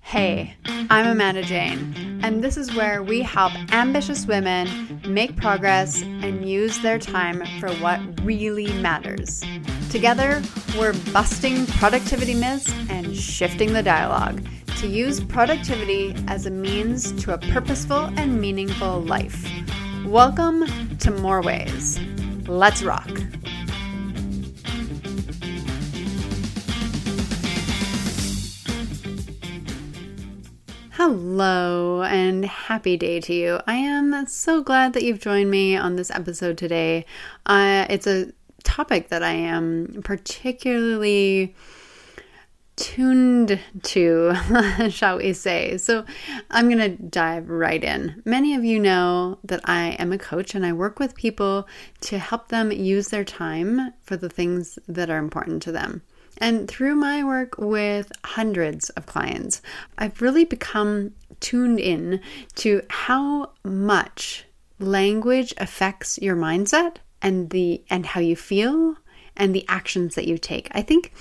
Hey, I'm Amanda Jane, and this is where we help ambitious women make progress and use their time for what really matters. Together, we're busting productivity myths and shifting the dialogue to use productivity as a means to a purposeful and meaningful life. Welcome to More Ways. Let's rock. Hello and happy day to you. I am so glad that you've joined me on this episode today. Uh, it's a topic that I am particularly tuned to, shall we say. So I'm going to dive right in. Many of you know that I am a coach and I work with people to help them use their time for the things that are important to them. And through my work with hundreds of clients, I've really become tuned in to how much language affects your mindset and the and how you feel and the actions that you take. I think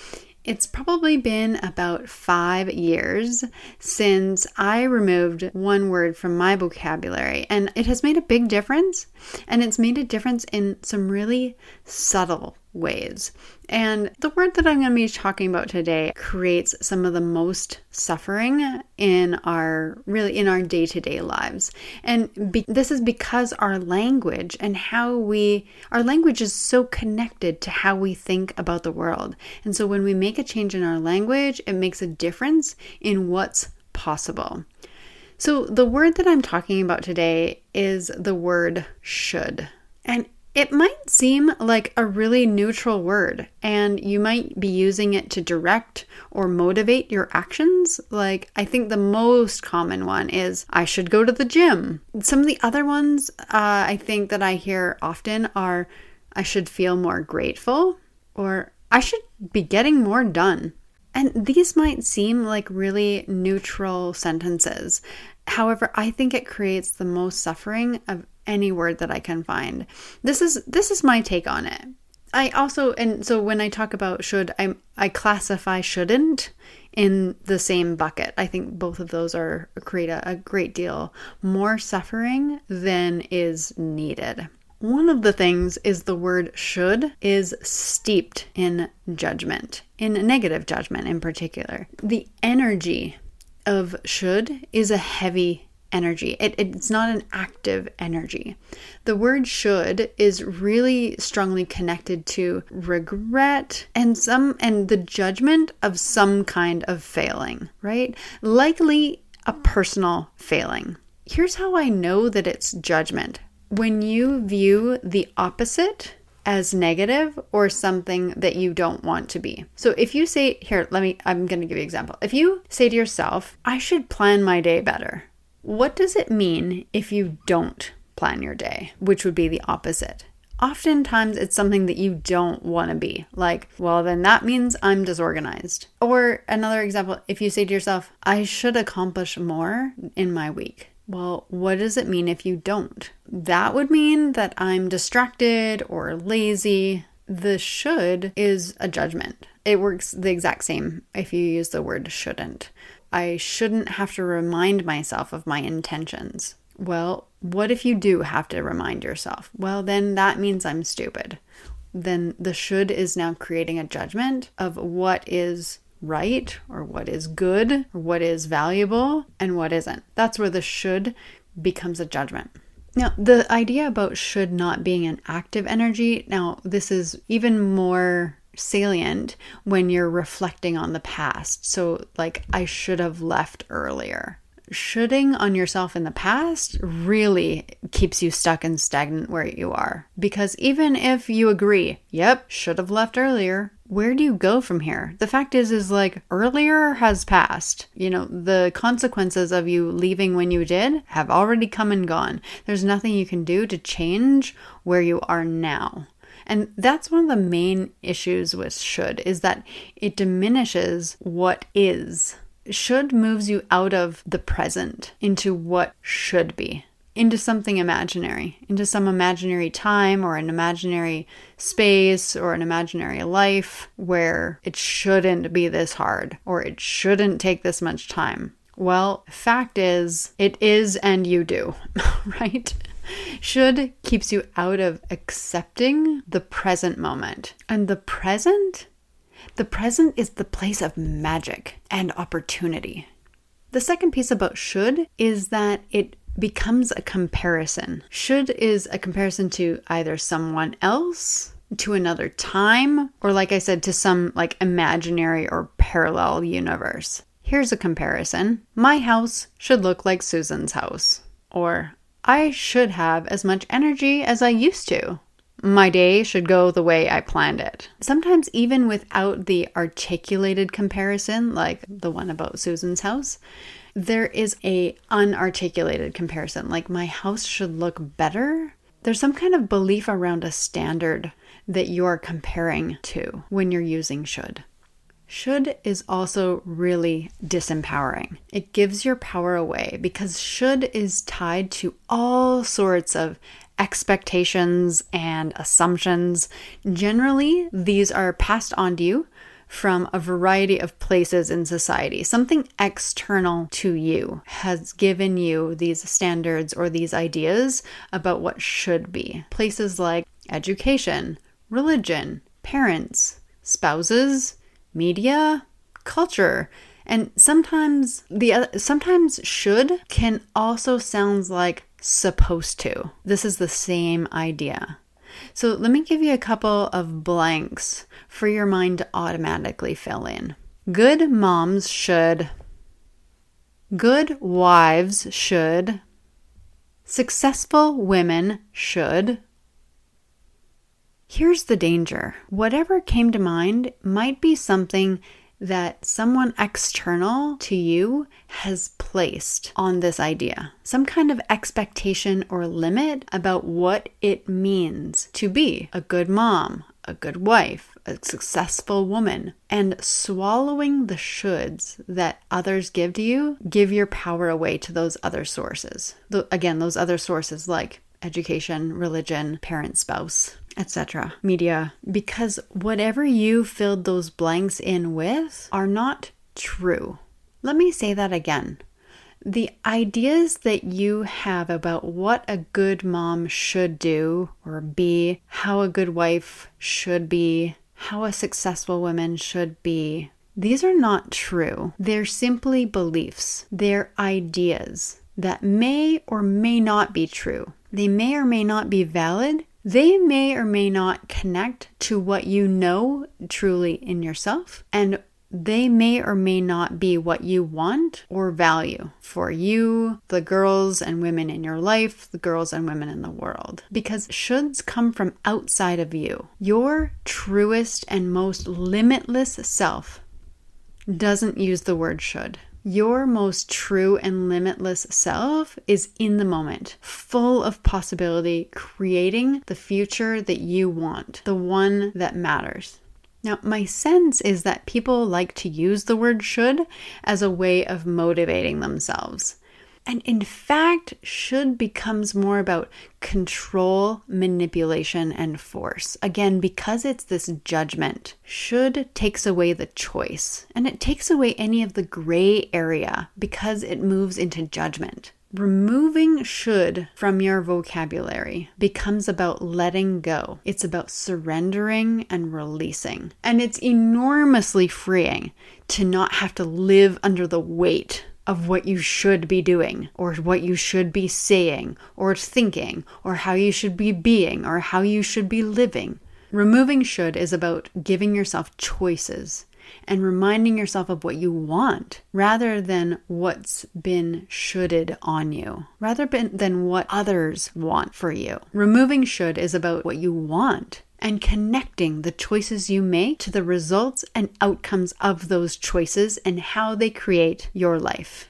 it's probably been about five years since I removed one word from my vocabulary, and it has made a big difference. And it's made a difference in some really subtle ways. And the word that I'm going to be talking about today creates some of the most suffering in our really in our day-to-day lives. And be, this is because our language and how we our language is so connected to how we think about the world. And so when we make a change in our language, it makes a difference in what's possible. So the word that I'm talking about today is the word should. And it might seem like a really neutral word, and you might be using it to direct or motivate your actions. Like, I think the most common one is, I should go to the gym. Some of the other ones uh, I think that I hear often are, I should feel more grateful, or I should be getting more done. And these might seem like really neutral sentences. However, I think it creates the most suffering of any word that I can find. This is this is my take on it. I also and so when I talk about should I I classify shouldn't in the same bucket. I think both of those are create a, a great deal more suffering than is needed. One of the things is the word should is steeped in judgment, in negative judgment in particular. The energy of should is a heavy energy. It, it's not an active energy. The word should is really strongly connected to regret and some and the judgment of some kind of failing, right? Likely a personal failing. Here's how I know that it's judgment. When you view the opposite as negative or something that you don't want to be. So if you say, here, let me, I'm going to give you an example. If you say to yourself, I should plan my day better, what does it mean if you don't plan your day, which would be the opposite? Oftentimes, it's something that you don't want to be. Like, well, then that means I'm disorganized. Or another example, if you say to yourself, I should accomplish more in my week. Well, what does it mean if you don't? That would mean that I'm distracted or lazy. The should is a judgment. It works the exact same if you use the word shouldn't. I shouldn't have to remind myself of my intentions. Well, what if you do have to remind yourself? Well, then that means I'm stupid. Then the should is now creating a judgment of what is right or what is good or what is valuable and what isn't. That's where the should becomes a judgment. Now, the idea about should not being an active energy, now, this is even more salient when you're reflecting on the past. So, like, I should have left earlier. Shoulding on yourself in the past really keeps you stuck and stagnant where you are. Because even if you agree, yep, should have left earlier, where do you go from here? The fact is is like earlier has passed. You know, the consequences of you leaving when you did have already come and gone. There's nothing you can do to change where you are now. And that's one of the main issues with should is that it diminishes what is. Should moves you out of the present into what should be, into something imaginary, into some imaginary time or an imaginary space or an imaginary life where it shouldn't be this hard or it shouldn't take this much time Well, fact is, it is and you do, right? Should keeps you out of accepting the present moment. And the present, the present is the place of magic and opportunity. The second piece about should is that it becomes a comparison. Should is a comparison to either someone else, to another time, or like I said, to some like imaginary or parallel universe. Here's a comparison My house should look like Susan's house. Or I should have as much energy as I used to. My day should go the way I planned it. Sometimes, even without the articulated comparison, like the one about Susan's house, there is a unarticulated comparison like my house should look better there's some kind of belief around a standard that you're comparing to when you're using should should is also really disempowering. It gives your power away because should is tied to all sorts of expectations and assumptions. Generally, these are passed on to you from a variety of places in society. Something external to you has given you these standards or these ideas about what should be. Places like education, religion, parents, spouses, media, culture. And sometimes the other, sometimes should can also sounds like supposed to. This is the same idea. So let me give you a couple of blanks for your mind to automatically fill in. Good moms should, good wives should, successful women should. Here's the danger whatever came to mind might be something that someone external to you has placed on this idea. Some kind of expectation or limit about what it means to be a good mom, a good wife, a successful woman. And swallowing the shoulds that others give to you give your power away to those other sources. Again, those other sources like education, religion, parent, spouse etc., media, because whatever you filled those blanks in with are not true. Let me say that again. The ideas that you have about what a good mom should do or be, how a good wife should be, how a successful woman should be, these are not true. They're simply beliefs. They're ideas that may or may not be true. They may or may not be valid, they may or may not connect to what you know truly in yourself, and they may or may not be what you want or value for you, the girls and women in your life, the girls and women in the world. Because shoulds come from outside of you. Your truest and most limitless self doesn't use the word should. Your most true and limitless self is in the moment, full of possibility, creating the future that you want, the one that matters. Now, my sense is that people like to use the word should as a way of motivating themselves. And in fact, should becomes more about control, manipulation, and force. Again, because it's this judgment, should takes away the choice and it takes away any of the gray area because it moves into judgment. Removing should from your vocabulary becomes about letting go. It's about surrendering and releasing. And it's enormously freeing to not have to live under the weight of what you should be doing, or what you should be saying, or thinking, or how you should be being, or how you should be living. Removing should is about giving yourself choices and reminding yourself of what you want rather than what's been shoulded on you, rather than what others want for you. Removing should is about what you want and connecting the choices you make to the results and outcomes of those choices and how they create your life.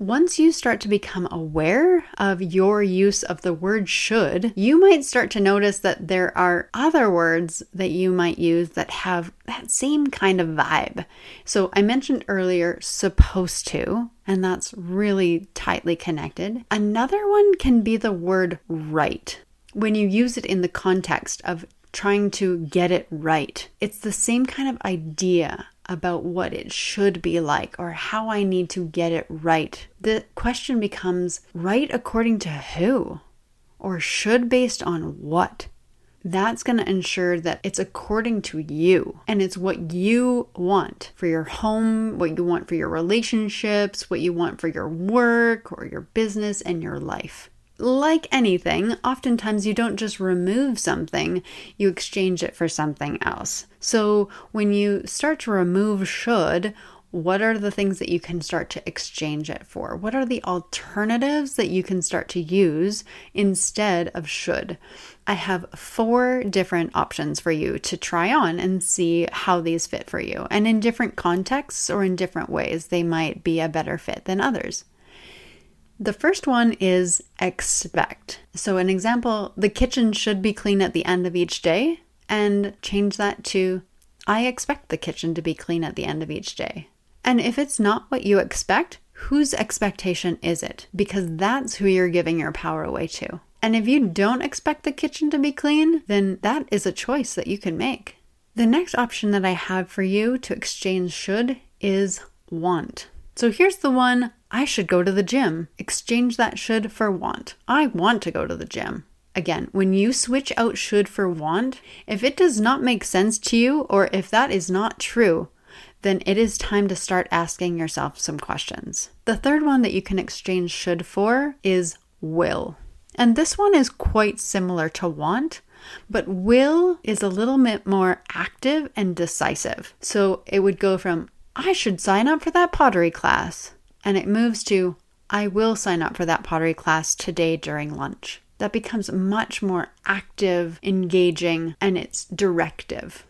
Once you start to become aware of your use of the word should, you might start to notice that there are other words that you might use that have that same kind of vibe. So I mentioned earlier supposed to, and that's really tightly connected. Another one can be the word right when you use it in the context of trying to get it right. It's the same kind of idea about what it should be like or how I need to get it right. The question becomes right according to who? Or should based on what? That's going to ensure that it's according to you and it's what you want for your home, what you want for your relationships, what you want for your work or your business and your life like anything, oftentimes you don't just remove something, you exchange it for something else. So when you start to remove should, what are the things that you can start to exchange it for? What are the alternatives that you can start to use instead of should? I have four different options for you to try on and see how these fit for you. And in different contexts or in different ways, they might be a better fit than others. The first one is expect. So, an example the kitchen should be clean at the end of each day, and change that to I expect the kitchen to be clean at the end of each day. And if it's not what you expect, whose expectation is it? Because that's who you're giving your power away to. And if you don't expect the kitchen to be clean, then that is a choice that you can make. The next option that I have for you to exchange should is want. So here's the one I should go to the gym. Exchange that should for want. I want to go to the gym. Again, when you switch out should for want, if it does not make sense to you or if that is not true, then it is time to start asking yourself some questions. The third one that you can exchange should for is will. And this one is quite similar to want, but will is a little bit more active and decisive. So it would go from I should sign up for that pottery class and it moves to I will sign up for that pottery class today during lunch. That becomes much more active, engaging, and it's directive.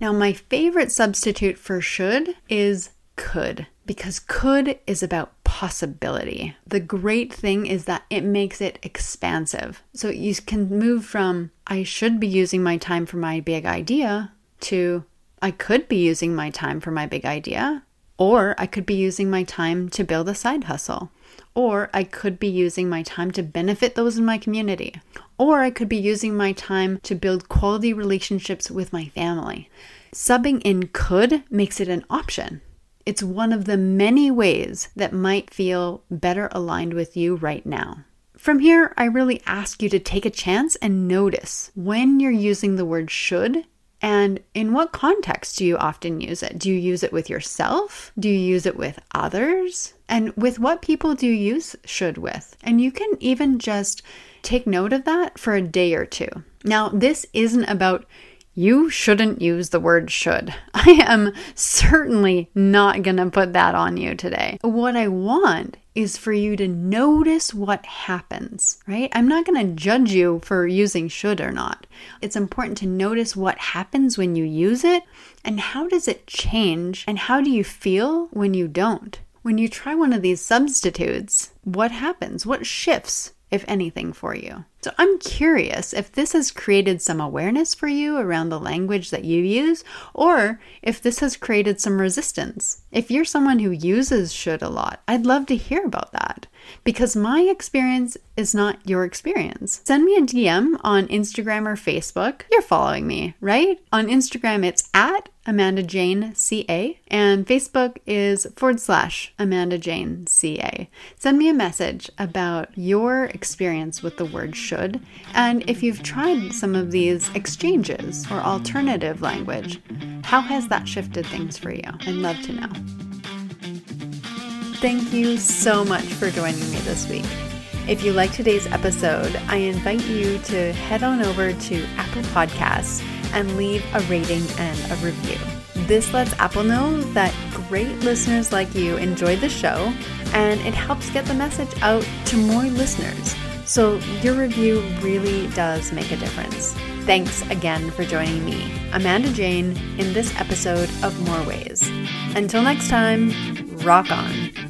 Now, my favorite substitute for should is could, because could is about possibility. The great thing is that it makes it expansive. So you can move from I should be using my time for my big idea to I could be using my time for my big idea or I could be using my time to build a side hustle. Or I could be using my time to benefit those in my community. Or I could be using my time to build quality relationships with my family. Subbing in could makes it an option. It's one of the many ways that might feel better aligned with you right now. From here, I really ask you to take a chance and notice when you're using the word should and in what context do you often use it? Do you use it with yourself? Do you use it with others? And with what people do you use should with? And you can even just take note of that for a day or two. Now, this isn't about you shouldn't use the word should. I am certainly not going to put that on you today. What I want is for you to notice what happens, right? I'm not going to judge you for using should or not. It's important to notice what happens when you use it and how does it change and how do you feel when you don't. When you try one of these substitutes, what happens? What shifts? If anything, for you. So I'm curious if this has created some awareness for you around the language that you use, or if this has created some resistance. If you're someone who uses should a lot, I'd love to hear about that because my experience is not your experience. Send me a DM on Instagram or Facebook. You're following me, right? On Instagram, it's at Amanda Jane CA, and Facebook is forward slash Amanda Jane CA. Send me a message about your experience with the word should, and if you've tried some of these exchanges or alternative language, how has that shifted things for you? I'd love to know. Thank you so much for joining me this week. If you like today's episode, I invite you to head on over to Apple Podcasts and leave a rating and a review. This lets Apple know that great listeners like you enjoy the show and it helps get the message out to more listeners. So, your review really does make a difference. Thanks again for joining me, Amanda Jane, in this episode of More Ways. Until next time, rock on.